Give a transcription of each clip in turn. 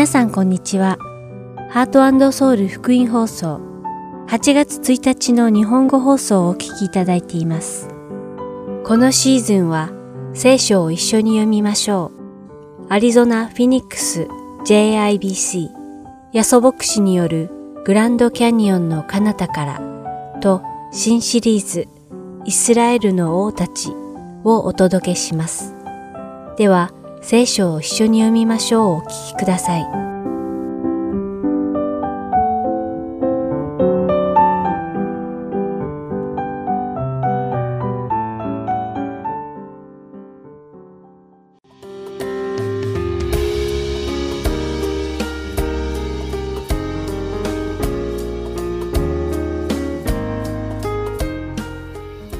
皆さんこんにちは。ハートソウル福音放送8月1日の日本語放送をお聞きいただいています。このシーズンは聖書を一緒に読みましょう。アリゾナ・フィニックス JIBC ヤソ牧師によるグランドキャニオンの彼方からと新シリーズイスラエルの王たちをお届けします。では、聖書を一緒に読みましょうお聞きください。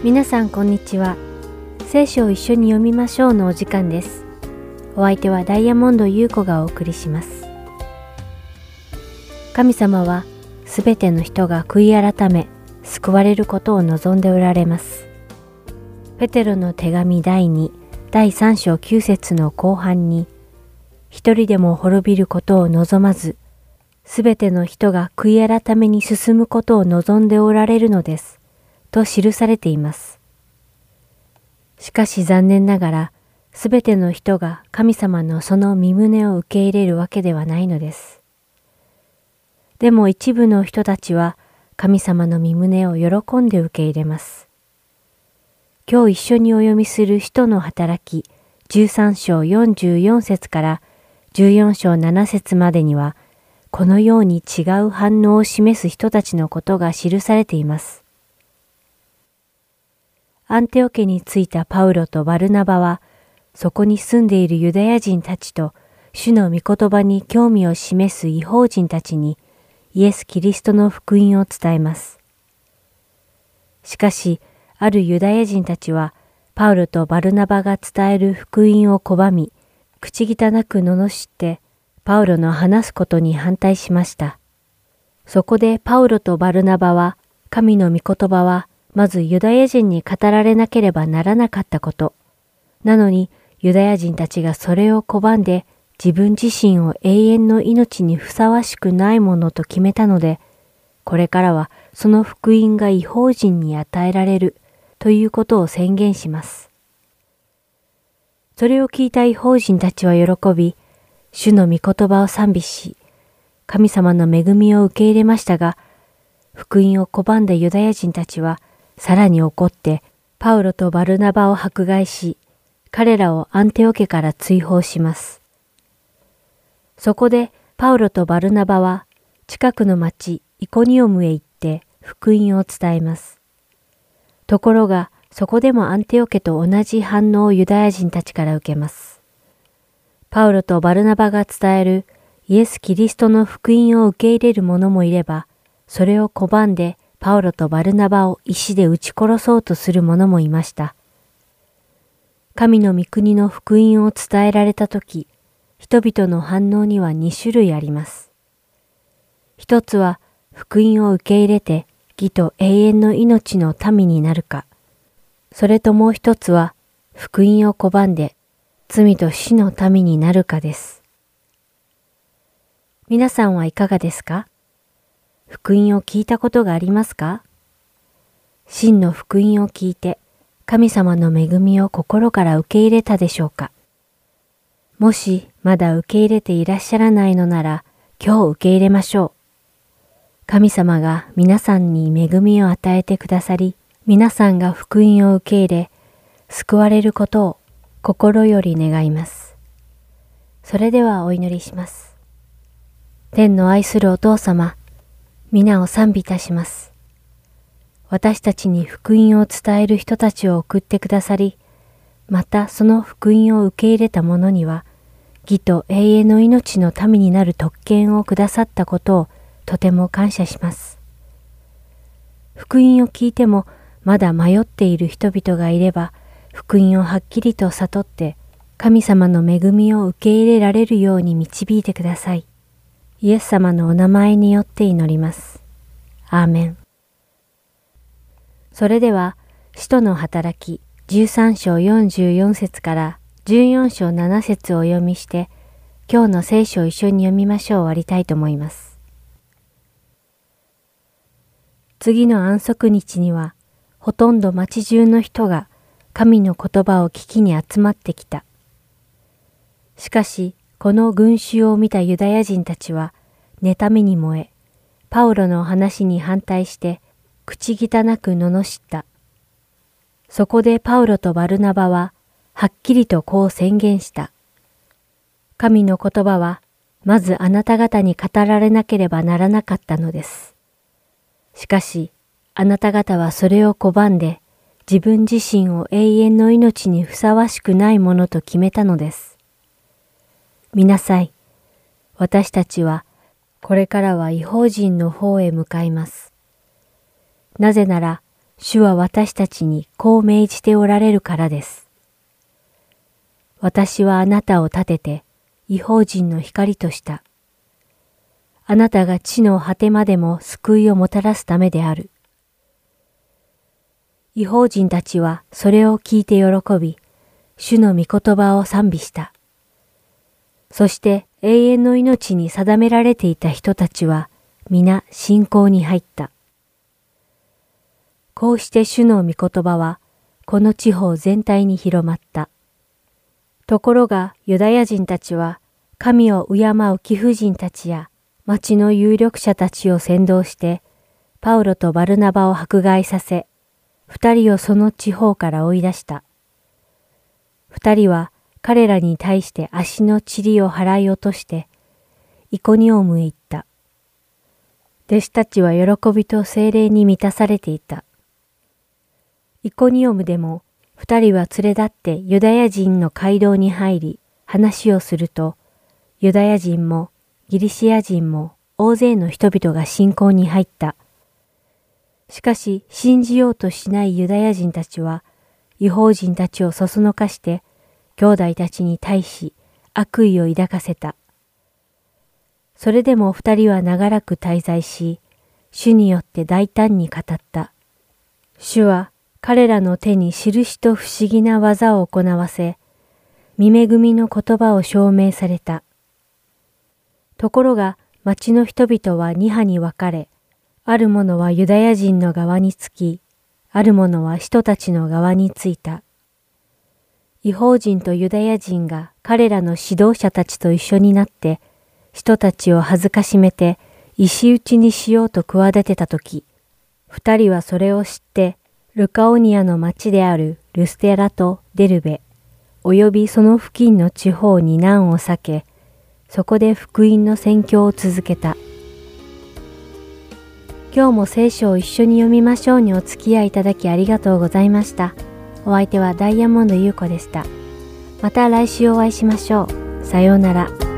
皆さんこんにちは。聖書を一緒に読みましょうのお時間です。お相手はダイヤモンド優子がお送りします。神様はすべての人が悔い改め、救われることを望んでおられます。ペテロの手紙第2、第3章9節の後半に、一人でも滅びることを望まず、すべての人が悔い改めに進むことを望んでおられるのです。と記されています。しかし残念ながら、すべての人が神様のその身旨を受け入れるわけではないのです。でも一部の人たちは神様の身旨を喜んで受け入れます。今日一緒にお読みする使徒の働き13章44節から14章7節までには、このように違う反応を示す人たちのことが記されています。アンテオ家に着いたパウロとバルナバは、そこに住んでいるユダヤ人たちと主の御言葉に興味を示す違法人たちにイエス・キリストの福音を伝えます。しかし、あるユダヤ人たちは、パウロとバルナバが伝える福音を拒み、口汚く罵って、パウロの話すことに反対しました。そこでパウロとバルナバは、神の御言葉はまずユダヤ人に語られなければならなかったこと。なのにユダヤ人たちがそれを拒んで自分自身を永遠の命にふさわしくないものと決めたので、これからはその福音が違法人に与えられるということを宣言します。それを聞いた違法人たちは喜び、主の御言葉を賛美し、神様の恵みを受け入れましたが、福音を拒んだユダヤ人たちは、さらに怒って、パウロとバルナバを迫害し、彼らをアンテオ家から追放します。そこでパウロとバルナバは近くの町イコニオムへ行って福音を伝えます。ところがそこでもアンテオ家と同じ反応をユダヤ人たちから受けます。パウロとバルナバが伝えるイエス・キリストの福音を受け入れる者もいれば、それを拒んでパウロとバルナバを石で撃ち殺そうとする者もいました。神の御国の福音を伝えられたとき、人々の反応には2種類あります。一つは福音を受け入れて義と永遠の命の民になるか、それともう一つは福音を拒んで罪と死の民になるかです。皆さんはいかがですか？福音を聞いたことがありますか？真の福音を聞いて神様の恵みを心から受け入れたでしょうか？もしまだ受け入れていらっしゃらないのなら今日受け入れましょう。神様が皆さんに恵みを与えてくださり、皆さんが福音を受け入れ、救われることを心より願います。それではお祈りします。天の愛するお父様、皆を賛美いたします。私たちに福音を伝える人たちを送ってくださり、またその福音を受け入れた者には、義と永遠の命の民になる特権をくださったことをとても感謝します。福音を聞いてもまだ迷っている人々がいれば、福音をはっきりと悟って、神様の恵みを受け入れられるように導いてください。イエス様のお名前によって祈ります。アーメン。それでは、使徒の働き13章44節から14章7節をお読みして、今日の聖書を一緒に読みましょう終わりたいと思います。次の安息日には、ほとんど町中の人が神の言葉を聞きに集まってきた。しかし、この群衆を見たユダヤ人たちは、妬みに燃え、パウロの話に反対して、口汚く罵った。そこでパウロとバルナバは、はっきりとこう宣言した。神の言葉は、まずあなた方に語られなければならなかったのです。しかし、あなた方はそれを拒んで、自分自身を永遠の命にふさわしくないものと決めたのです。見なさい。私たちはこれからは違法人の方へ向かいます。なぜなら、主は私たちにこう命じておられるからです。私はあなたを立てて違法人の光とした。あなたが地の果てまでも救いをもたらすためである。違法人たちはそれを聞いて喜び、主の御言葉を賛美した。そして永遠の命に定められていた人たちは皆信仰に入った。こうして主の御言葉はこの地方全体に広まった。ところがユダヤ人たちは神を敬う貴婦人たちや町の有力者たちを先導してパウロとバルナバを迫害させ、二人をその地方から追い出した。二人は彼らに対して足の塵を払い落として、イコニオムへ行った。弟子たちは喜びと精霊に満たされていた。イコニオムでも二人は連れ立ってユダヤ人の街道に入り話をすると、ユダヤ人もギリシア人も大勢の人々が信仰に入った。しかし信じようとしないユダヤ人たちは、違法人たちをそそのかして兄弟たちに対し悪意を抱かせた。それでも二人は長らく滞在し、主によって大胆に語った。主は彼らの手に印と不思議な技を行わせ、見恵みの言葉を証明された。ところが町の人々は二派に分かれ、ある者はユダヤ人の側につき、ある者は人たちの側についた。違法人とユダヤ人が彼らの指導者たちと一緒になって、人たちを恥ずかしめて石打ちにしようと企てたとき、二人はそれを知って、ルカオニアの町であるルステラとデルベ、及びその付近の地方に難を避け、そこで福音の宣教を続けた。今日も聖書を一緒に読みましょうにお付き合いいただきありがとうございました。お相手はダイヤモンド優子でした。また来週お会いしましょう。さようなら。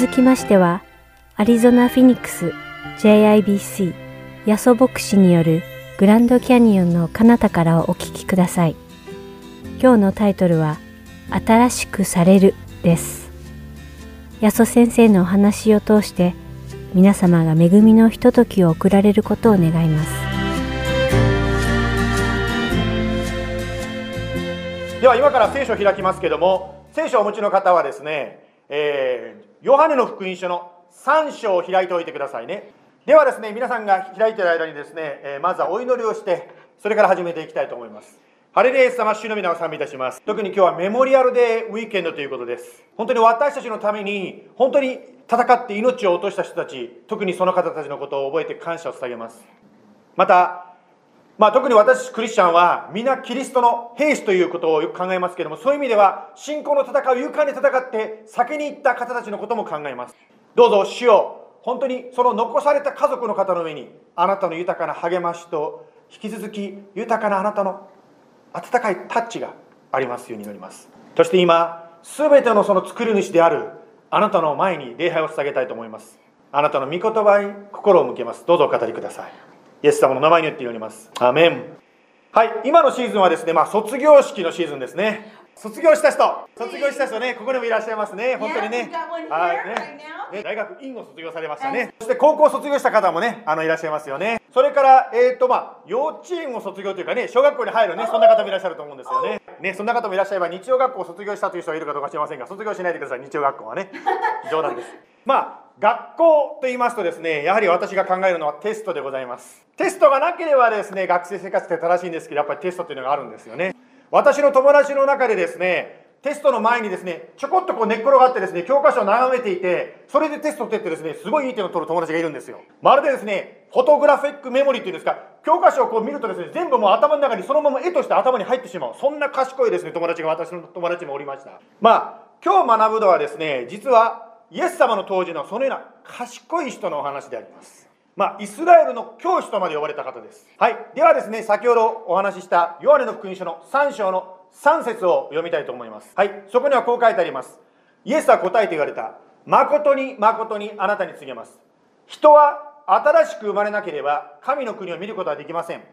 続きましては、アリゾナ・フィニックス JIBC ヤソ牧師によるグランドキャニオンの彼方からお聞きください。今日のタイトルは、新しくされるです。ヤソ先生のお話を通して、皆様が恵みのひとときを送られることを願います。では今から聖書を開きますけども聖書をお持ちの方はですね、えー、ヨハネの福音書の3章を開いておいてくださいね。ではですね皆さんが開いている間にですね、えー、まずはお祈りをしてそれから始めていきたいと思います。ハレレイ様主の皆を賛美いたします。特に今日はメモリアルデーウィーケンドということです。本当に私たちのために本当に戦って命を落とした人たち特にその方たちのことを覚えて感謝を捧げます。またまあ、特に私クリスチャンは皆キリストの兵士ということをよく考えますけれどもそういう意味では信仰の戦う勇敢に戦って先に行った方たちのことも考えます。どうぞ主よ本当にその残された家族の方の上にあなたの豊かな励ましと引き続き豊かなあなたの温かいタッチがありますように祈ります。そして今全てのその作り主であるあなたの前に礼拝を捧げたいと思います。あなたの御言葉に心を向けます。どうぞお語りください。イエス様の名前によって祈ります。アメン。はい、今のシーズンはですね、まあ、卒業式のシーズンですね。卒業した人、卒業した人ね、ここにもいらっしゃいますね、本当にね。はいねね大学院を卒業されましたね。そして高校卒業した方もね、あのいらっしゃいますよね。それから、えっ、ー、と、まあ、幼稚園を卒業というかね、小学校に入るね、そんな方もいらっしゃると思うんですよね。ね、そんな方もいらっしゃれば、日曜学校を卒業したという人がいるかどうか知りませんが、卒業しないでください、日曜学校はね。冗談です。まあ、学校と言いますとですね、やはり私が考えるのはテストでございます。テストがなければですね、学生生活って正しいんですけど、やっぱりテストっていうのがあるんですよね。私の友達の中でですね、テストの前にですね、ちょこっとこう寝っ転がってですね、教科書を眺めていて、それでテストってってですね、すごいいい点を取る友達がいるんですよ。まるでですね、フォトグラフィックメモリーっていうんですか、教科書をこう見るとですね、全部もう頭の中にそのまま絵として頭に入ってしまう。そんな賢いですね、友達が私の友達もおりました。まあ、今日学ぶのはですね、実はイエス様の当時のそのような賢い人のお話であります。まあ、イスラエルの教師とまで呼ばれた方です。はい。ではですね、先ほどお話ししたヨハネの福音書の3章の3節を読みたいと思います。はい。そこにはこう書いてあります。イエスは答えて言われた。誠に誠にあなたに告げます。人は新しく生まれなければ神の国を見ることはできません。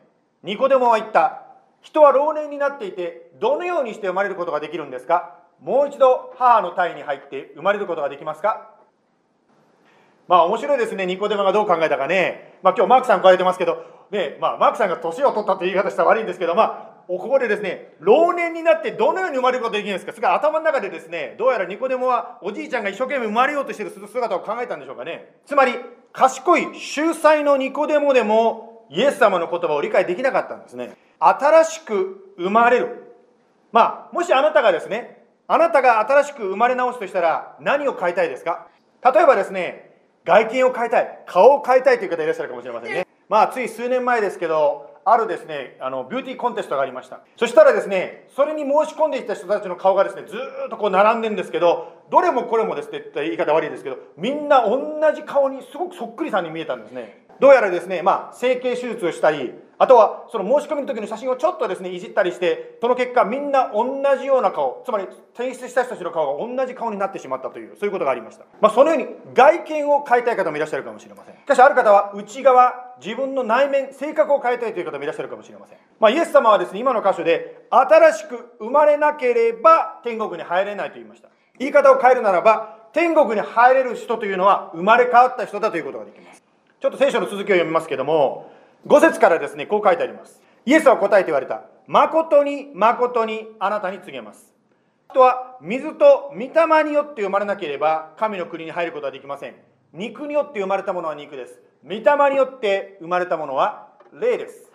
ニコデモは言った。人は老年になっていて、どのようにして生まれることができるんですか？もう一度母の体に入って生まれることができますか？まあ面白いですね、ニコデマがどう考えたかね。まあ今日マークさん来られてますけど、ね、まあマークさんが年を取ったという言い方したら悪いんですけど、まあ、ここでですね、老年になってどのように生まれることができるんですか？それから頭の中でですね、どうやらニコデモはおじいちゃんが一生懸命生まれようとしている姿を考えたんでしょうかね。つまり、賢い秀才のニコデモでもイエス様の言葉を理解できなかったんですね。新しく生まれる。まあ、もしあなたがですね、あなたが新しく生まれ直すとしたら何を変えたいですか？例えばですね外見を変えたい顔を変えたいという方いらっしゃるかもしれませんね。まあつい数年前ですけどあるですねあのビューティーコンテストがありました。そしたらですねそれに申し込んでいた人たちの顔がですねずっとこう並んでるんですけどどれもこれもですね言い方悪いですけどみんな同じ顔にすごくそっくりさんに見えたんですね。どうやらですね、まあ、整形手術をしたりあとはその申し込みの時の写真をちょっとですねいじったりしてその結果みんな同じような顔つまり提出した人たちの顔が同じ顔になってしまったというそういうことがありました、まあ、そのように外見を変えたい方もいらっしゃるかもしれません。しかしある方は内側自分の内面性格を変えたいという方もいらっしゃるかもしれません、まあ、イエス様はですね今の箇所で新しく生まれなければ天国に入れないと言いました。言い方を変えるならば天国に入れる人というのは生まれ変わった人だということができます。ちょっと聖書の続きを読みますけども5節からですねこう書いてあります。イエスは答えて言われた。誠に誠にあなたに告げます。人は水と御霊によって生まれなければ神の国に入ることはできません。肉によって生まれたものは肉です。御霊によって生まれたものは霊です。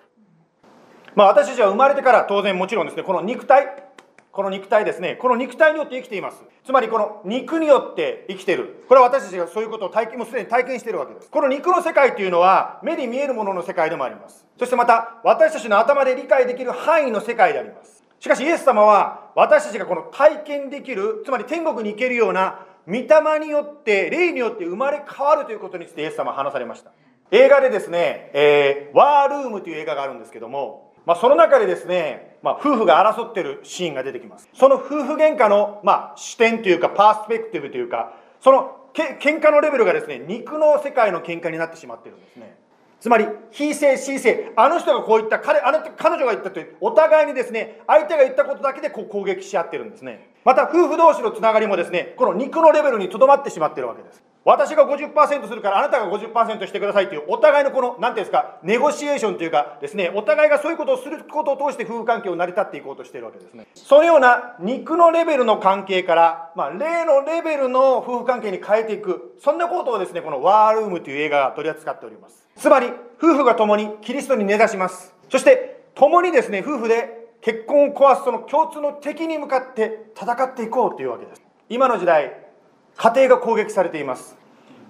まあ私たちは生まれてから当然もちろんですねこの肉体この肉体ですね。この肉体によって生きています。つまりこの肉によって生きてる。これは私たちがそういうことを体験もすでに体験しているわけです。この肉の世界というのは目に見えるものの世界でもあります。そしてまた私たちの頭で理解できる範囲の世界であります。しかしイエス様は私たちがこの体験できるつまり天国に行けるような御霊によって霊によって生まれ変わるということについてイエス様は話されました。映画でですね、えー、ワールームという映画があるんですけどもまあ、その中でですね、まあ、夫婦が争ってるシーンが出てきます。その夫婦喧嘩の、まあ、視点というか、パースペクティブというか、そのけ喧嘩のレベルがですね、肉の世界の喧嘩になってしまってるんですね。つまり、非性、シ性、あの人がこう言った、彼あの彼女が言ったという、お互いにですね、相手が言ったことだけでこう攻撃し合ってるんですね。また、夫婦同士のつながりもですね、この肉のレベルにとどまってしまってるわけです。私が50%するからあなたが50%してくださいというお互いのこの何ていうんですかネゴシエーションというかですねお互いがそういうことをすることを通して夫婦関係を成り立っていこうとしているわけですね。そのような肉のレベルの関係から、まあ、霊のレベルの夫婦関係に変えていくそんなことをですねこの「ワールーム」という映画が取り扱っております。つまり夫婦が共にキリストに根ざします。そして共にですね夫婦で結婚を壊すその共通の敵に向かって戦っていこうというわけです。今の時代家庭が攻撃されています。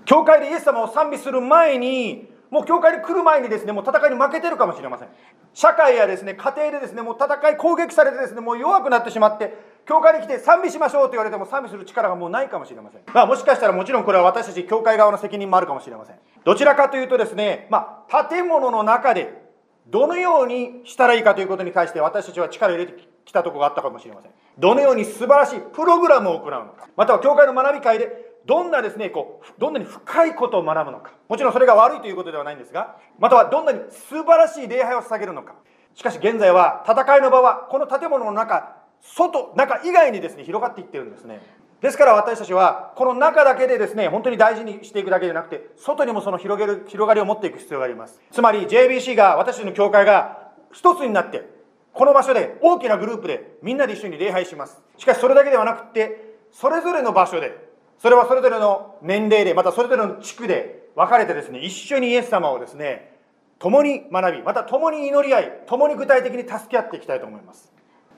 教会でイエス様を賛美する前にもう教会に来る前にですねもう戦いに負けてるかもしれません。社会やですね家庭でですねもう戦い攻撃されてですねもう弱くなってしまって教会に来て賛美しましょうと言われても賛美する力がもうないかもしれません、まあ、もしかしたらもちろんこれは私たち教会側の責任もあるかもしれません。どちらかというとですね、まあ、建物の中でどのようにしたらいいかということに対して私たちは力を入れてきたとこがあったかもしれません。どのように素晴らしいプログラムを行うのか。または教会の学び会でどんなですねこうどんなに深いことを学ぶのか。もちろんそれが悪いということではないんですがまたはどんなに素晴らしい礼拝を捧げるのか。しかし現在は戦いの場はこの建物の中外中以外にですね広がっていってるんですね。ですから私たちはこの中だけでですね本当に大事にしていくだけでなくて外にもその広げる広がりを持っていく必要があります。つまり JBC が私たちの教会が一つになってこの場所で大きなグループでみんなで一緒に礼拝します。しかしそれだけではなくてそれぞれの場所でそれはそれぞれの年齢でまたそれぞれの地区で分かれてですね一緒にイエス様をですね共に学びまた共に祈り合い共に具体的に助け合っていきたいと思います、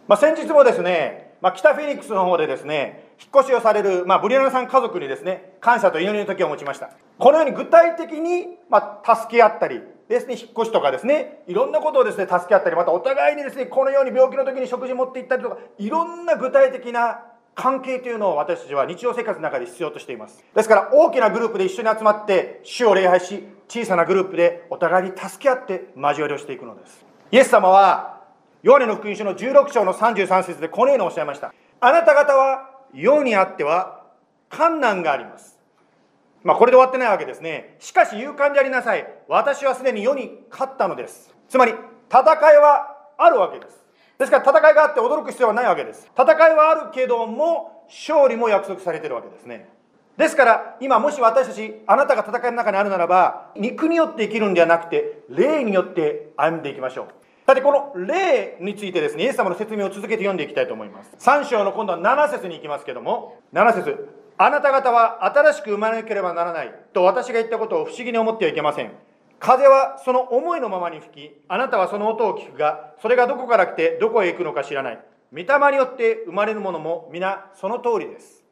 まあ、先日もですね、まあ、北フェニックスの方でですね引っ越しをされる、まあ、ブリアナさん家族にですね感謝と祈りの時を持ちました。このように具体的に、まあ、助け合ったりですね、引っ越しとかですね、いろんなことをですね、助け合ったり、またお互いにですね、このように病気の時に食事持って行ったりとか、いろんな具体的な関係というのを私たちは日常生活の中で必要としています。ですから大きなグループで一緒に集まって主を礼拝し小さなグループでお互いに助け合って交わりをしていくのです。イエス様はヨハネの福音書の16章の33節でこのようにおっしゃいました。あなた方は世にあっては困難があります。まあこれで終わってないわけですね。しかし勇敢でありなさい。私はすでに世に勝ったのです。つまり戦いはあるわけです。ですから戦いがあって驚く必要はないわけです。戦いはあるけども勝利も約束されてるわけですね。ですから今もし私たちあなたが戦いの中にあるならば肉によって生きるんではなくて霊によって歩んでいきましょう。さてこの霊についてですねイエス様の説明を続けて読んでいきたいと思います。3章の今度は7節に行きますけども。7節。あなた方は新しく生まれなければならないと私が言ったことを不思議に思ってはいけません風はその思いのままに吹き、あなたはその音を聞くが、それがどこから来てどこへ行くのか知らない。御霊によって生まれるものも皆その通りです。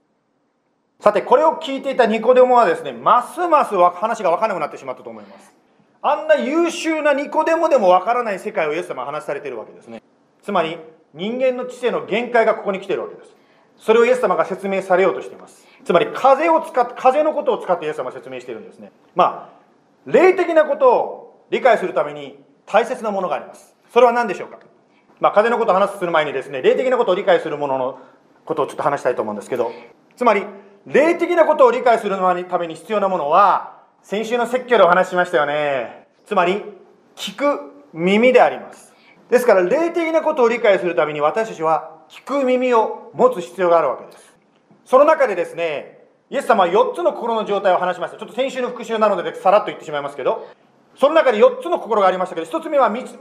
さて、これを聞いていたニコデモはですね、ますます話が分からなくなってしまったと思います。あんな優秀なニコデモでもわからない世界をイエス様は話されているわけですねつまり人間の知性の限界がここに来ているわけですそれをイエス様が説明されようとしていますつまり風を使って風のことを使ってイエス様は説明しているんですね。まあ霊的なことを理解するために大切なものがあります。それは何でしょうか？まあ風のことを話する前にですね霊的なことを理解するもののことをちょっと話したいと思うんですけどつまり霊的なことを理解するために必要なものは先週の説教でお話ししましたよね。つまり聞く耳であります。ですから霊的なことを理解するために私たちは聞く耳を持つ必要があるわけです。その中でですねイエス様は4つの心の状態を話しましたちょっと先週の復習なのでさらっと言ってしまいますけどその中で4つの心がありましたけど、1つ目は道端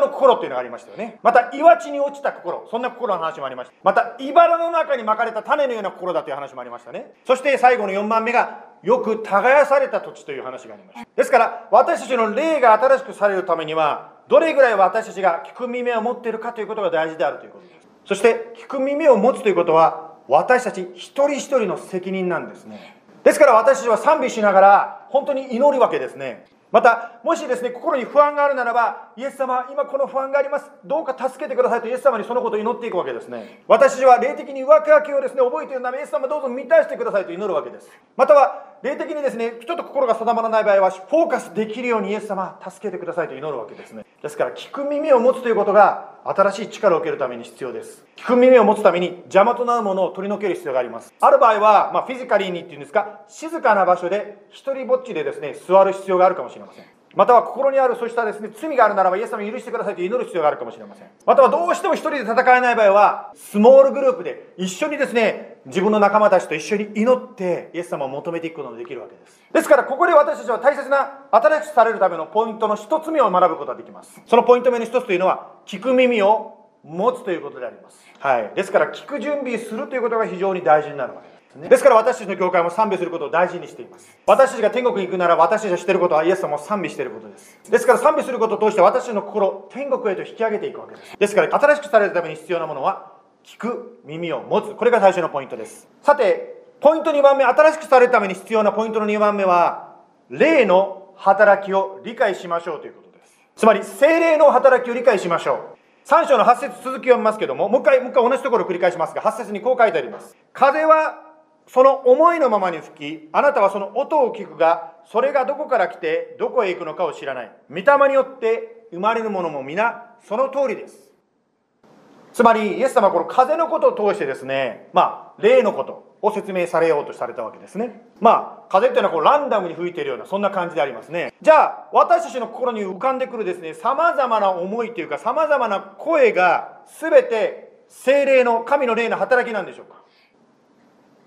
の心っていうのがありましたよね。また、岩地に落ちた心。そんな心の話もありました。また、茨の中に巻かれた種のような心だという話もありましたね。そして最後の4番目が、よく耕された土地という話がありました。ですから、私たちの霊が新しくされるためには、どれぐらい私たちが聞く耳を持っているかということが大事であるということです。そして、聞く耳を持つということは、私たち一人一人の責任なんですね。ですから私たちは賛美しながら本当に祈るわけですね。また、もしですね、心に不安があるならば、イエス様、今この不安があります。どうか助けてくださいとイエス様にそのことを祈っていくわけですね。私は霊的に上書きをですね、覚えているなら、イエス様どうぞ満たしてくださいと祈るわけです。または、霊的にですね、ちょっと心が定まらない場合は、フォーカスできるようにイエス様、助けてくださいと祈るわけですね。ですから、聞く耳を持つということが、新しい力を受けるために必要です。聞く耳を持つために邪魔となるものを取り除ける必要があります。ある場合は、まあ、フィジカリーにっていうんですか、静かな場所で、一人ぼっちでですね、座る必要があるかもしれません。または心にあるそうしたですね罪があるならばイエス様許してくださいと祈る必要があるかもしれませんまたはどうしても一人で戦えない場合はスモールグループで一緒にですね自分の仲間たちと一緒に祈ってイエス様を求めていくことができるわけです。ですからここで私たちは大切な新しくされるためのポイントの一つ目を学ぶことができます。そのポイント目の一つというのは聞く耳を持つということであります。はい。ですから聞く準備するということが非常に大事になるわけですですから私たちの教会も賛美することを大事にしています。私たちが天国に行くなら私たちがしていることはイエス様を賛美していることです。ですから賛美することを通して私の心天国へと引き上げていくわけです。ですから新しくされるために必要なものは聞く耳を持つ。これが最初のポイントです。さてポイント2番目新しくされるために必要なポイントの2番目は霊の働きを理解しましょうということです。つまり精霊の働きを理解しましょう。3章の8節続きを読みますけどももう一回もう一回同じところを繰り返しますが8節にこう書いてあります。風はその思いのままに吹き、あなたはその音を聞くが、それがどこから来てどこへ行くのかを知らない。御霊によって生まれるものも皆その通りです。つまり、イエス様はこの風のことを通してですね、まあ、霊のことを説明されようとされたわけですね。まあ、風っていうのはこうランダムに吹いているような、そんな感じでありますね。じゃあ、私たちの心に浮かんでくるですね、様々な思いというか、様々な声が、全て精霊の、神の霊の働きなんでしょうか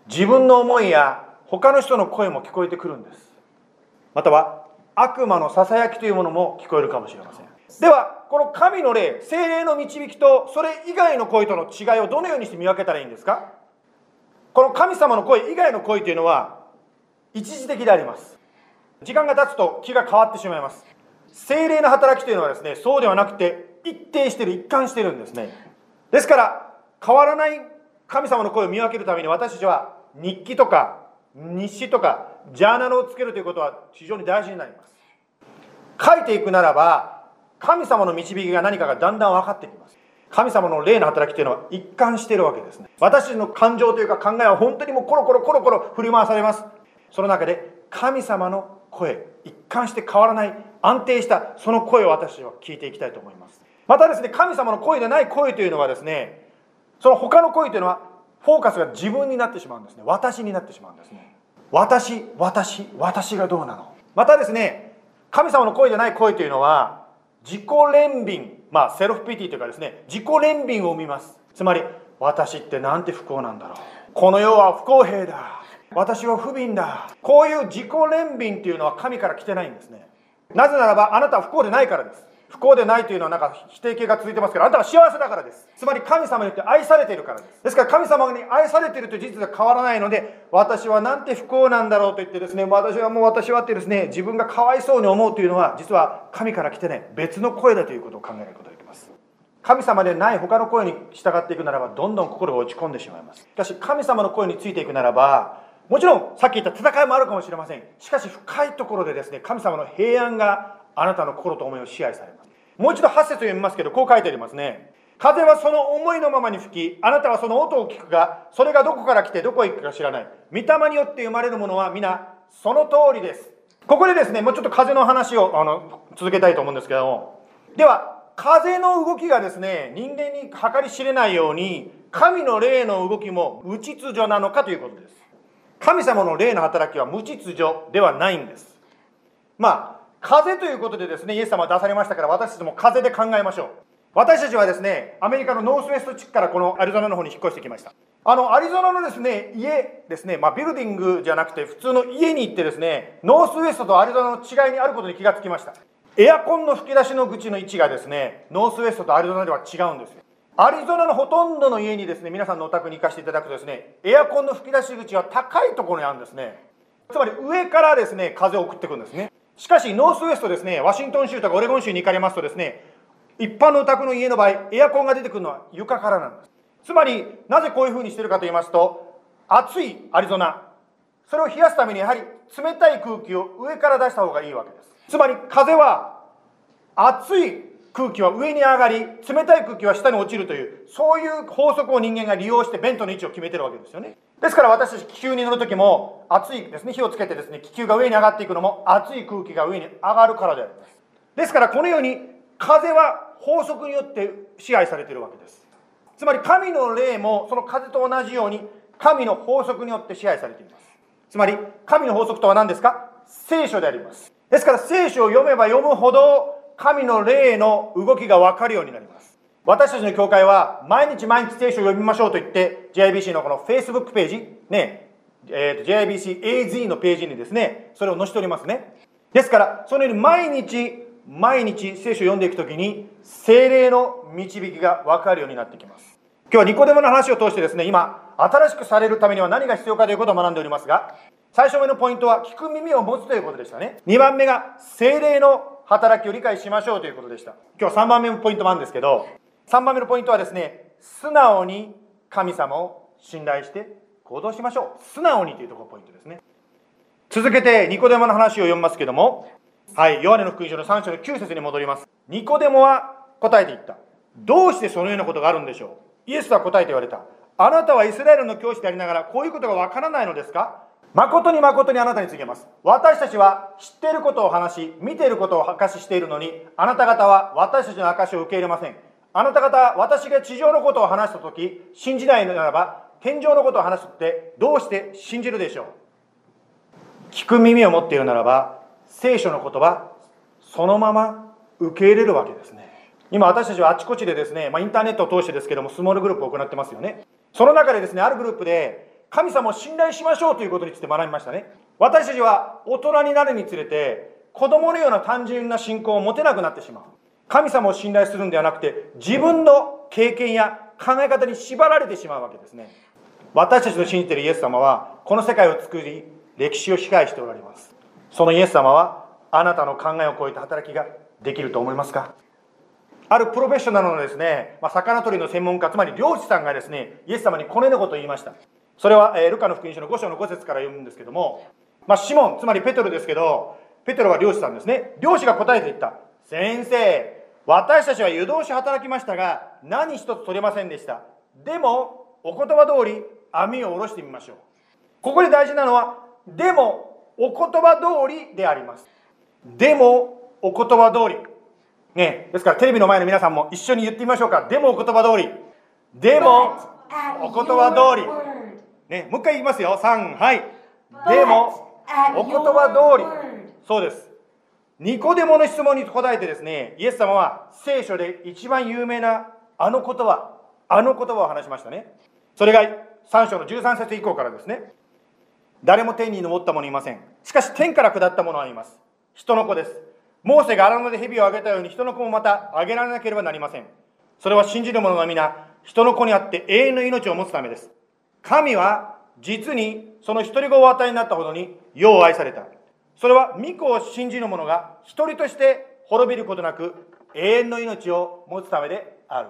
自分の思いや他の人の声も聞こえてくるんですまたは悪魔のささやきというものも聞こえるかもしれませんではこの神の霊精霊の導きとそれ以外の声との違いをどのようにして見分けたらいいんですか？この神様の声以外の声というのは一時的であります。時間が経つと気が変わってしまいます。精霊の働きというのはですねそうではなくて一定してる一貫してるんですね。ですから変わらない神様の声を見分けるために私たちは日記とか日誌とかジャーナルをつけるということは非常に大事になります。書いていくならば神様の導きが何かがだんだん分かってきます。神様の霊の働きというのは一貫しているわけですね。私の感情というか考えは本当にもうコロコロコロコロ振り回されます。その中で神様の声一貫して変わらない安定したその声を私は聞いていきたいと思います。またですね神様の声でない声というのはですねその他の声というのはフォーカスが自分になってしまうんですね。私になってしまうんですね。私私私がどうなの。またですね神様の声でない声というのは自己憐憫。まあセルフピティというかですね自己憐憫を生みます。つまり私ってなんて不幸なんだろう。この世は不公平だ。私は不憫だ。こういう自己憐憫っていうのは神から来てないんですね。なぜならばあなたは不幸でないからです。不幸でないというのはなんか否定形が続いてますけどあなたは幸せだからです。つまり神様によって愛されているからです。ですから神様に愛されているという事実が変わらないので私はなんて不幸なんだろうと言ってですね私はもう私はってですね自分がかわいそうに思うというのは実は神から来てね別の声だということを考えることができます。神様でない他の声に従っていくならばどんどん心が落ち込んでしまいます。しかし神様の声についていくならばもちろんさっき言った戦いもあるかもしれません。しかし深いところでですね神様の平安があなたの心と思いを支配されます。もう一度8節を読みますけどこう書いてありますね。風はその思いのままに吹きあなたはその音を聞くがそれがどこから来てどこへ行くか知らない。御霊によって生まれるものは皆その通りです。ここでですねもうちょっと風の話をあの続けたいと思うんですけども。では風の動きがですね人間に計り知れないように神の霊の動きも無秩序なのかということです。神様の霊の働きは無秩序ではないんです。まあ風ということでですねイエス様は出されましたから私たちも風で考えましょう。私たちはですねアメリカのノースウェスト地区からこのアリゾナの方に引っ越してきました。あのアリゾナのですね家ですね、まあ、ビルディングじゃなくて普通の家に行ってですねノースウエストとアリゾナの違いにあることに気がつきました。エアコンの吹き出しの口の位置がですねノースウエストとアリゾナでは違うんですよ。アリゾナのほとんどの家にですね皆さんのお宅に行かせていただくとですねエアコンの吹き出し口は高いところにあるんですね。つまり上からですね風を送ってくるんですね。しかしノースウエストですねワシントン州とかオレゴン州に行かれますとですね一般のお宅の家の場合エアコンが出てくるのは床からなんです。つまりなぜこういうふうにしてるかと言いますと暑いアリゾナそれを冷やすためにやはり冷たい空気を上から出した方がいいわけです。つまり風は暑い空気は上に上がり冷たい空気は下に落ちるというそういう法則を人間が利用してベントの位置を決めてるわけですよね。ですから私たち気球に乗る時も暑いですね。火をつけてですね気球が上に上がっていくのも暑い空気が上に上がるからであります。ですからこのように風は法則によって支配されているわけです。つまり神の霊もその風と同じように神の法則によって支配されています。つまり神の法則とは何ですか？聖書であります。ですから聖書を読めば読むほど神の霊の動きが分かるようになります。私たちの教会は毎日毎日聖書を読みましょうと言って JIBC のこの Facebook ページねえー、と JIBCAZ のページにですねそれを載せておりますね。ですからそのように毎日毎日聖書を読んでいくときに精霊の導きが分かるようになってきます。今日はニコデモの話を通してですね今新しくされるためには何が必要かということを学んでおりますが最初目のポイントは聞く耳を持つということでしたね。2番目が精霊の働きを理解しましょうということでした。今日3番目のポイントもあるんですけど3番目のポイントはですね素直に神様を信頼して行動しましょう。素直にというところがポイントですね。続けてニコデモの話を読みますけども。はいヨハネの福音書の3章の9節に戻ります。ニコデモは答えていった。どうしてそのようなことがあるんでしょう。イエスは答えて言われた。あなたはイスラエルの教師でありながらこういうことがわからないのですか。誠に誠にあなたに告げます。私たちは知っていることを話し見ていることを証ししているのにあなた方は私たちの証しを受け入れません。あなた方私が地上のことを話した時信じないならば天上のことを話すってどうして信じるでしょう？聞く耳を持っているならば聖書の言葉そのまま受け入れるわけですね。今私たちはあちこちでですね、まあ、インターネットを通してですけどもスモールグループを行ってますよね。その中でですねあるグループで神様を信頼しましょうということについて学びましたね。私たちは大人になるにつれて子供のような単純な信仰を持てなくなってしまう。神様を信頼するんではなくて自分の経験や考え方に縛られてしまうわけですね。私たちの信じているイエス様はこの世界を作り歴史を支配しておられます。そのイエス様はあなたの考えを超えた働きができると思いますか？あるプロフェッショナルのですね、まあ、魚取りの専門家つまり漁師さんがですねイエス様にこのようなことを言いました。それは、えー、ルカの福音書の5章の5節から読むんですけども、まあ、シモンつまりペトロですけどペトロは漁師さんですね。漁師が答えて言った。先生私たちは湯通し働きましたが何一つ取れませんでした。でもお言葉通り網を下ろしてみましょう。ここで大事なのはでもお言葉通りであります。でもお言葉通り。ねですからテレビの前の皆さんも一緒に言ってみましょうか。でもお言葉通り。でもお言葉通り。ねもう一回言いますよ。3はい。でもお言葉通り。そうですニコデモの質問に答えてですねイエス様は聖書で一番有名なあの言葉あの言葉を話しましたね。それが3章の13節以降からですね。誰も天に昇った者いません。しかし天から下った者はいます。人の子です。モーセが荒野で蛇をあげたように人の子もまたあげられなければなりません。それは信じる者が皆人の子にあって永遠の命を持つためです。神は実にその独り子を与えになったほどに世を愛された。それは御子を信じる者が一人として滅びることなく永遠の命を持つためである。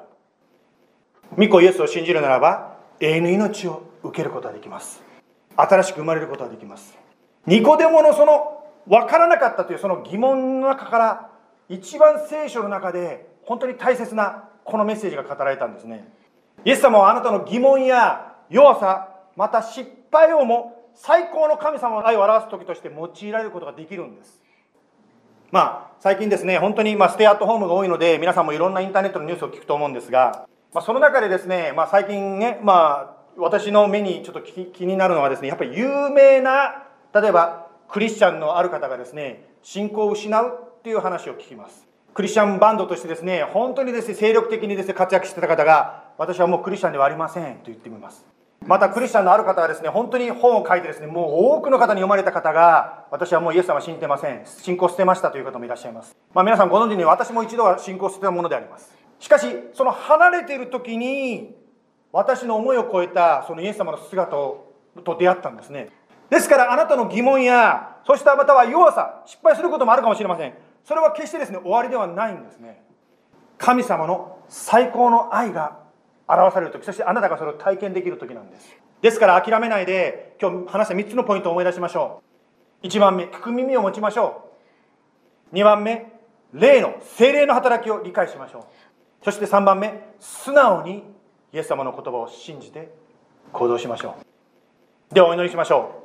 御子イエスを信じるならば永遠の命を受けることができます。新しく生まれることができます。ニコデモのその分からなかったというその疑問の中から一番聖書の中で本当に大切なこのメッセージが語られたんですね。イエス様はあなたの疑問や弱さまた失敗をも最高の神様の愛を表す時として用いられることができるんです。まあ最近ですね本当にまステイアットホームが多いので皆さんもいろんなインターネットのニュースを聞くと思うんですが、まあ、その中でですね、まあ、最近ね、まあ、私の目にちょっと気になるのはですねやっぱり有名な例えばクリスチャンのある方がですね信仰を失うっていう話を聞きます。クリスチャンバンドとしてですね本当にですね精力的にですね活躍してた方が私はもうクリスチャンではありませんと言ってみます。またクリスチャンのある方はですね本当に本を書いてですねもう多くの方に読まれた方が私はもうイエス様は信じてません。信仰捨てましたという方もいらっしゃいます。まあ皆さんご存知に私も一度は信仰捨てたものであります。しかしその離れている時に私の思いを超えたそのイエス様の姿と出会ったんですね。ですからあなたの疑問やそしてまたは弱さ失敗することもあるかもしれません。それは決してですね終わりではないんですね。神様の最高の愛が表される時そしてあなたがそれを体験できる時なんです。ですから諦めないで今日話した3つのポイントを思い出しましょう。1番目聞く耳を持ちましょう。2番目霊の精霊の働きを理解しましょう。そして3番目素直にイエス様の言葉を信じて行動しましょう。ではお祈りしましょ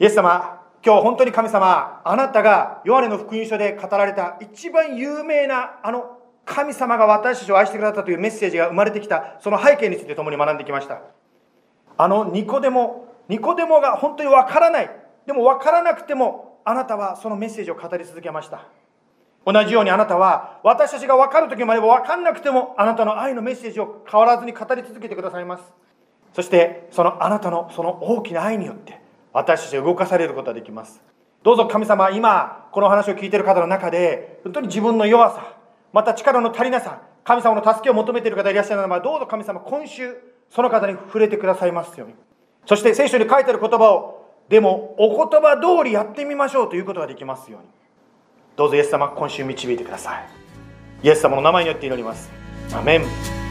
う。イエス様今日本当に神様あなたがヨハネの福音書で語られた一番有名なあの神様が私たちを愛してくださったというメッセージが生まれてきたその背景について共に学んできました。あのニコデモニコデモが本当にわからない。でもわからなくてもあなたはそのメッセージを語り続けました。同じようにあなたは私たちが分かる時までも分かんなくてもあなたの愛のメッセージを変わらずに語り続けてくださいます。そしてそのあなたのその大きな愛によって私たちを動かされることができます。どうぞ神様今この話を聞いている方の中で本当に自分の弱さまた力の足りなさ神様の助けを求めている方いらっしゃるならばどうぞ神様今週その方に触れてくださいますように。そして聖書に書いてある言葉をでもお言葉通りやってみましょうということができますように。どうぞイエス様今週導いてください。イエス様の名前によって祈ります。アメン。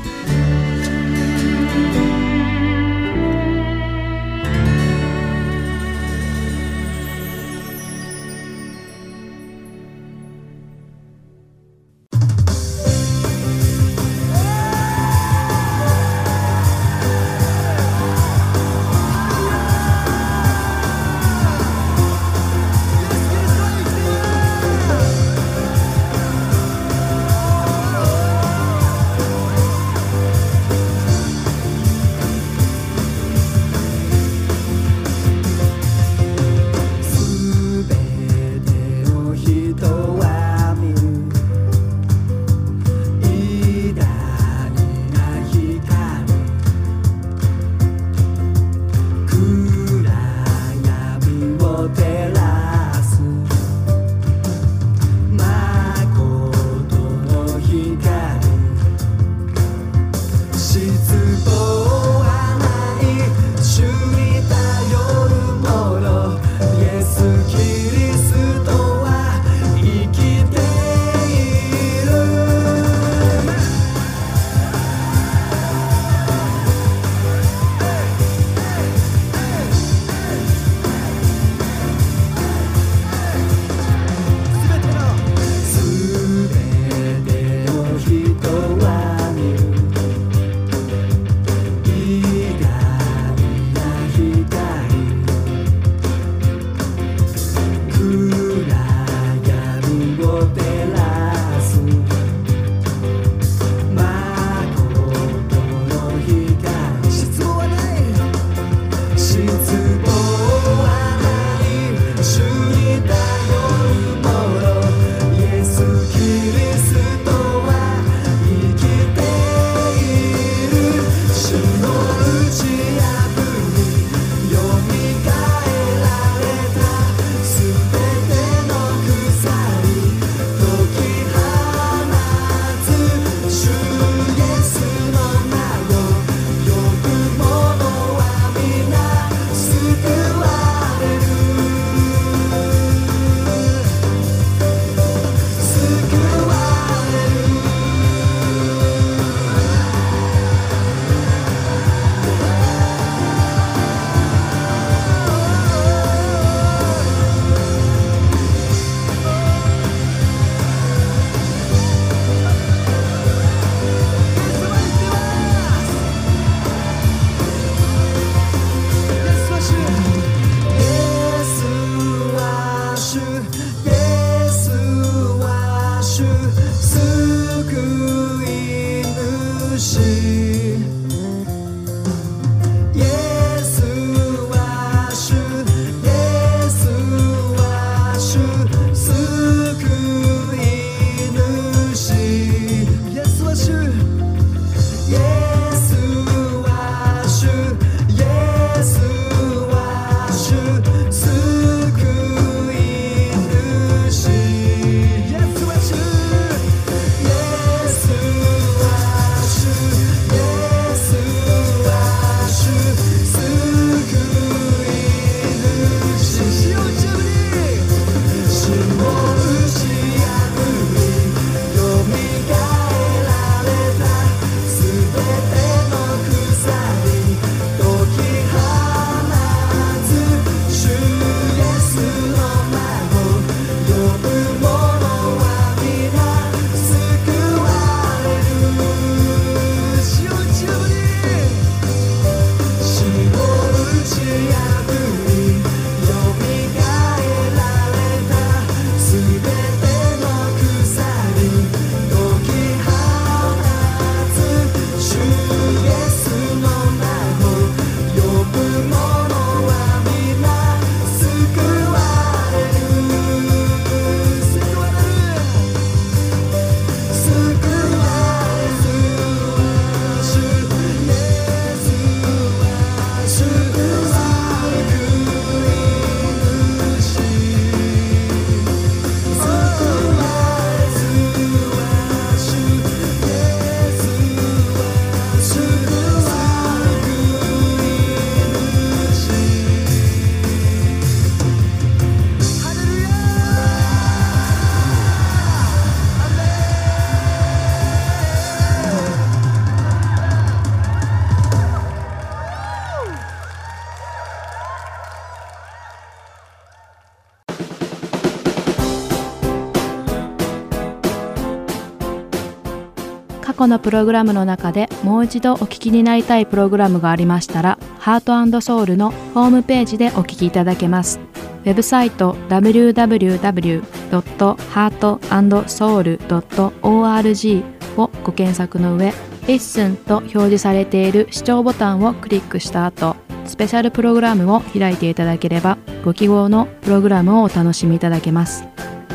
過去のプログラムの中でもう一度お聞きになりたいプログラムがありましたら、ハートソウルのホームページでお聞きいただけます。ウェブサイト www.heartandsoul.org をご検索の上、Listen と表示されている視聴ボタンをクリックした後、スペシャルプログラムを開いていただければ、ご記号のプログラムをお楽しみいただけます。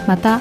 また、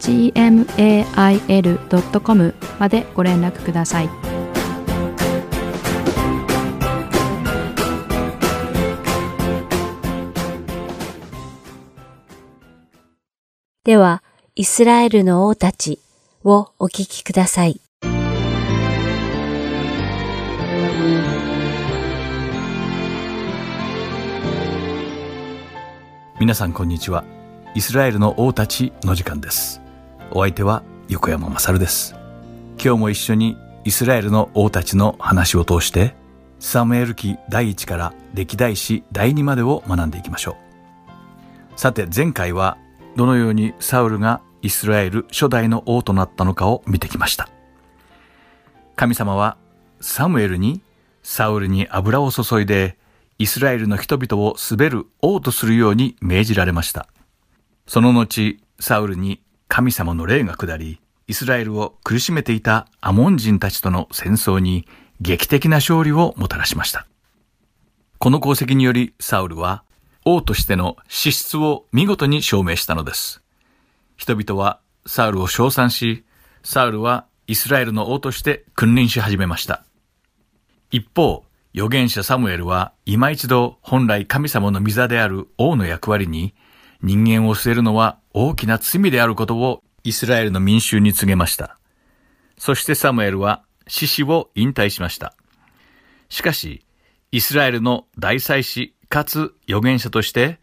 gmail.com までご連絡ください。では、イスラエルの王たちをお聞きください。皆さんこんにちは。イスラエルの王たちの時間です。お相手は横山まさるです。今日も一緒にイスラエルの王たちの話を通して、サムエル記第1から歴代史第2までを学んでいきましょう。さて前回はどのようにサウルがイスラエル初代の王となったのかを見てきました。神様はサムエルにサウルに油を注いでイスラエルの人々を滑る王とするように命じられました。その後、サウルに神様の霊が下り、イスラエルを苦しめていたアモン人たちとの戦争に劇的な勝利をもたらしました。この功績によりサウルは王としての資質を見事に証明したのです。人々はサウルを称賛し、サウルはイスラエルの王として君臨し始めました。一方、預言者サムエルは今一度本来神様の御座である王の役割に人間を捨てるのは大きな罪であることをイスラエルの民衆に告げました。そしてサムエルは獅子を引退しました。しかし、イスラエルの大祭司かつ預言者として、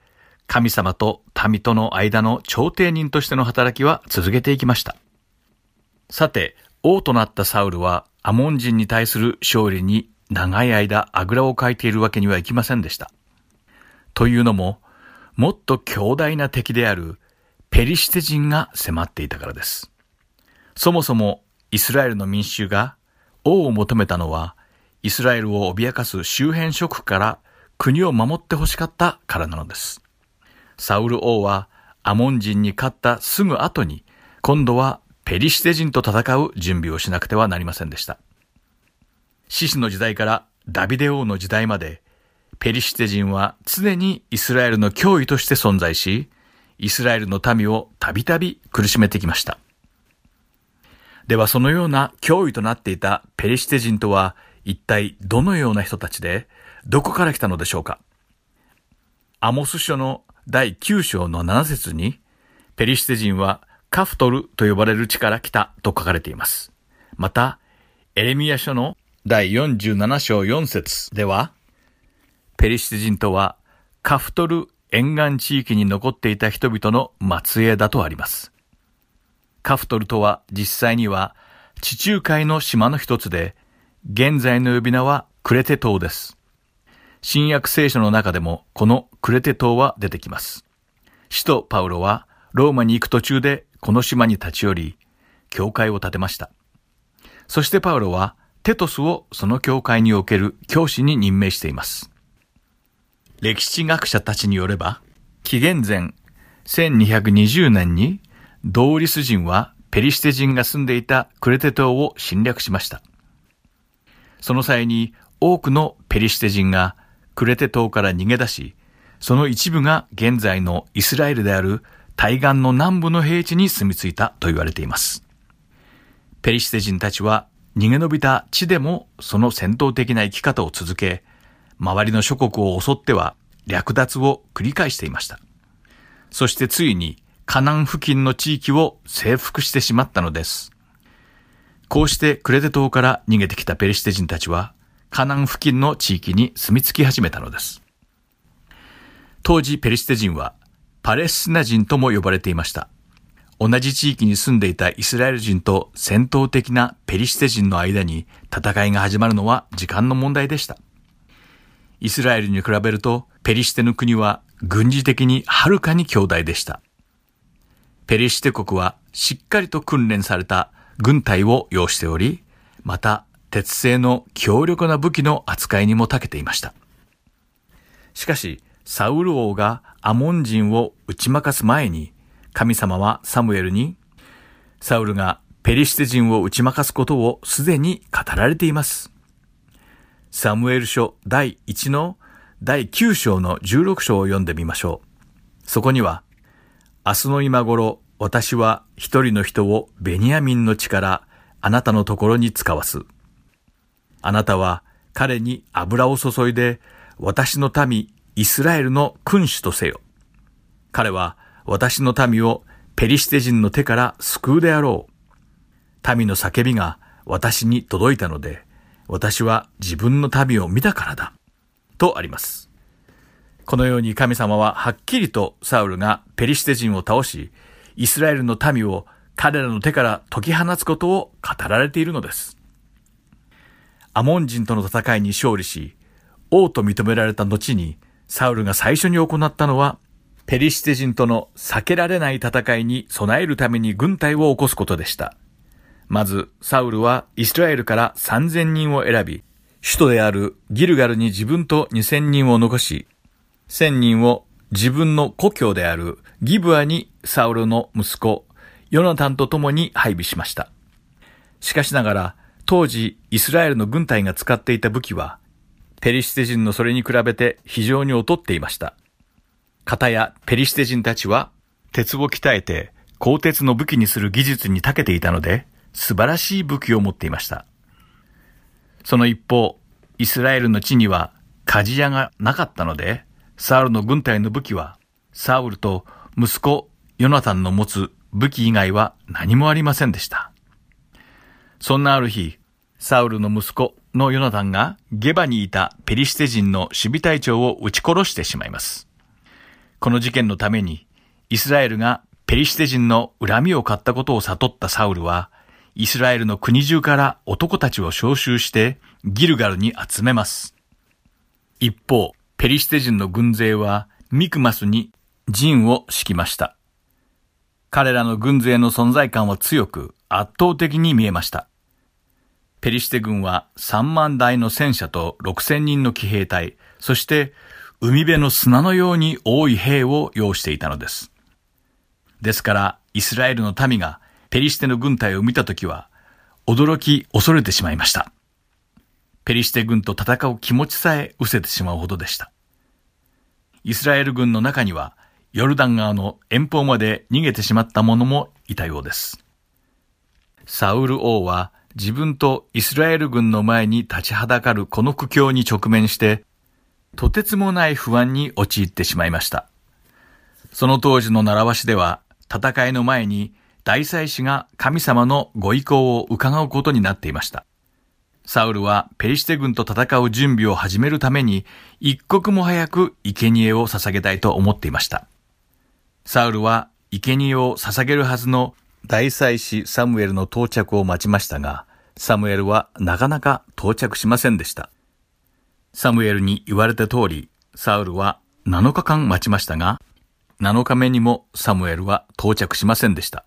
神様と民との間の調停人としての働きは続けていきました。さて、王となったサウルはアモン人に対する勝利に長い間あぐらをかいているわけにはいきませんでした。というのも、もっと強大な敵であるペリシテ人が迫っていたからです。そもそもイスラエルの民衆が王を求めたのは、イスラエルを脅かす周辺諸国から国を守って欲しかったからなのです。サウル王はアモン人に勝ったすぐ後に、今度はペリシテ人と戦う準備をしなくてはなりませんでした。獅子の時代からダビデ王の時代まで、ペリシテ人は常にイスラエルの脅威として存在し、イスラエルの民をたびたび苦しめてきました。ではそのような脅威となっていたペリシテ人とは一体どのような人たちで、どこから来たのでしょうか？アモス書の第9章の7節に、ペリシテ人はカフトルと呼ばれる地から来たと書かれています。また、エレミア書の第47章4節では、ペリシテ人とはカフトル沿岸地域に残っていた人々の末裔だとあります。カフトルとは実際には地中海の島の一つで、現在の呼び名はクレテ島です。新約聖書の中でもこのクレテ島は出てきます。使徒パウロはローマに行く途中でこの島に立ち寄り、教会を建てました。そしてパウロはテトスをその教会における教師に任命しています。歴史学者たちによれば、紀元前1220年にドーリス人はペリシテ人が住んでいたクレテ島を侵略しました。その際に多くのペリシテ人がクレテ島から逃げ出し、その一部が現在のイスラエルである対岸の南部の平地に住み着いたと言われています。ペリシテ人たちは逃げ延びた地でもその戦闘的な生き方を続け、周りの諸国を襲っては略奪を繰り返していました。そしてついにカナン付近の地域を征服してしまったのです。こうしてクレテ島から逃げてきたペリシテ人たちは、カナン付近の地域に住み着き始めたのです。当時ペリシテ人は、パレスチナ人とも呼ばれていました。同じ地域に住んでいたイスラエル人と戦闘的なペリシテ人の間に戦いが始まるのは時間の問題でした。イスラエルに比べるとペリシテの国は軍事的にはるかに強大でした。ペリシテ国はしっかりと訓練された軍隊を要しており、また鉄製の強力な武器の扱いにも長けていました。しかし、サウル王がアモン人を打ち負かす前に、神様はサムエルに、サウルがペリシテ人を打ち負かすことをすでに語られています。サムエル書第1の第9章の16章を読んでみましょう。そこには、明日の今頃、私は一人の人をベニヤミンの地からあなたのところに使わす。あなたは彼に油を注いで、私の民イスラエルの君主とせよ。彼は私の民をペリシテ人の手から救うであろう。民の叫びが私に届いたので、私は自分の民を見たからだ。とあります。このように神様ははっきりとサウルがペリシテ人を倒し、イスラエルの民を彼らの手から解き放つことを語られているのです。アモン人との戦いに勝利し、王と認められた後に、サウルが最初に行ったのは、ペリシテ人との避けられない戦いに備えるために軍隊を起こすことでした。まず、サウルはイスラエルから3000人を選び、首都であるギルガルに自分と2000人を残し、1000人を自分の故郷であるギブアにサウルの息子、ヨナタンと共に配備しました。しかしながら、当時イスラエルの軍隊が使っていた武器は、ペリシテ人のそれに比べて非常に劣っていました。片やペリシテ人たちは、鉄を鍛えて、鋼鉄の武器にする技術に長けていたので、素晴らしい武器を持っていました。その一方、イスラエルの地には鍛冶屋がなかったので、サウルの軍隊の武器は、サウルと息子ヨナタンの持つ武器以外は何もありませんでした。そんなある日、サウルの息子のヨナタンがゲバにいたペリシテ人の守備隊長を撃ち殺してしまいます。この事件のために、イスラエルがペリシテ人の恨みを買ったことを悟ったサウルは、イスラエルの国中から男たちを召集してギルガルに集めます。一方、ペリシテ人の軍勢はミクマスに陣を敷きました。彼らの軍勢の存在感は強く圧倒的に見えました。ペリシテ軍は3万台の戦車と6000人の騎兵隊、そして海辺の砂のように多い兵を要していたのです。ですから、イスラエルの民がペリシテの軍隊を見たときは、驚き恐れてしまいました。ペリシテ軍と戦う気持ちさえ失せてしまうほどでした。イスラエル軍の中には、ヨルダン川の遠方まで逃げてしまった者もいたようです。サウル王は自分とイスラエル軍の前に立ちはだかるこの苦境に直面して、とてつもない不安に陥ってしまいました。その当時の習わしでは、戦いの前に大祭司が神様のご意向を伺うことになっていました。サウルはペリシテ軍と戦う準備を始めるために一刻も早く生贄を捧げたいと思っていました。サウルは生贄を捧げるはずの大祭司サムエルの到着を待ちましたが、サムエルはなかなか到着しませんでした。サムエルに言われた通り、サウルは7日間待ちましたが、7日目にもサムエルは到着しませんでした。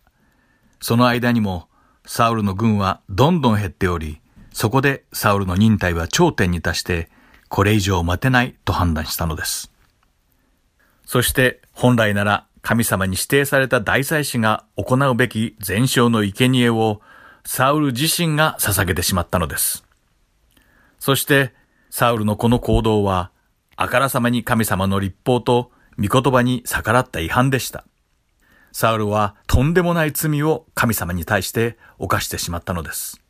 その間にも、サウルの軍はどんどん減っており、そこでサウルの忍耐は頂点に達して、これ以上待てないと判断したのです。そして本来なら神様に指定された大祭司が行うべき全焼の生贄をサウル自身が捧げてしまったのです。そしてサウルのこの行動はあからさまに神様の立法と御言葉に逆らった違反でした。サウルはとんでもない罪を神様に対して犯してしまったのです。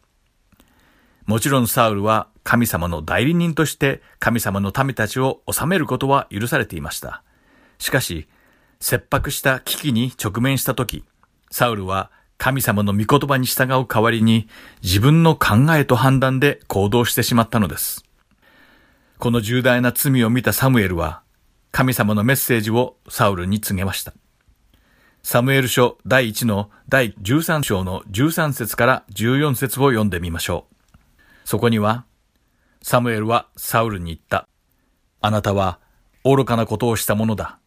もちろんサウルは神様の代理人として神様の民たちを治めることは許されていました。しかし、切迫した危機に直面したとき、サウルは神様の御言葉に従う代わりに自分の考えと判断で行動してしまったのです。この重大な罪を見たサムエルは神様のメッセージをサウルに告げました。サムエル書第1の第13章の13節から14節を読んでみましょう。そこには、サムエルはサウルに言った。あなたは愚かなことをしたものだ。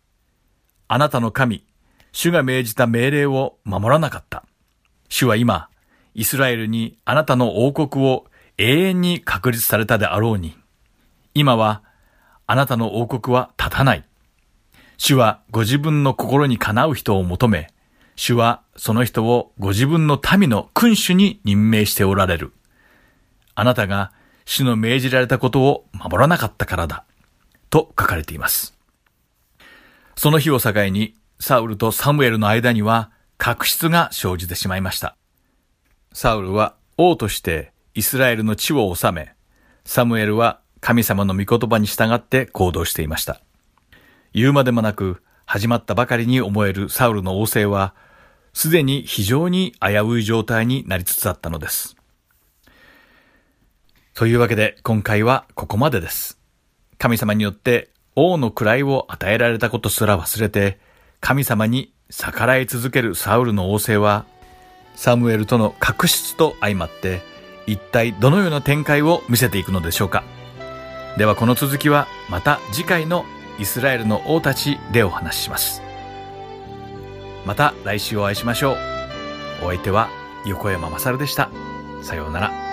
あなたの神、主が命じた命令を守らなかった。主は今、イスラエルにあなたの王国を永遠に確立されたであろうに、今はあなたの王国は立たない。主はご自分の心にかなう人を求め、主はその人をご自分の民の君主に任命しておられる。あなたが主の命じられたことを守らなかったからだ。と書かれています。その日を境に、サウルとサムエルの間には確執が生じてしまいました。サウルは王としてイスラエルの地を治め、サムエルは神様の御言葉に従って行動していました。言うまでもなく始まったばかりに思えるサウルの王政は、すでに非常に危うい状態になりつつあったのです。というわけで今回はここまでです。神様によって王の位を与えられたことすら忘れて、神様に逆らい続けるサウルの王政は、サムエルとの確執と相まって、一体どのような展開を見せていくのでしょうか。ではこの続きはまた次回のイスラエルの王たちでお話しします。また来週お会いしましょう。お相手は横山まさるでした。さようなら。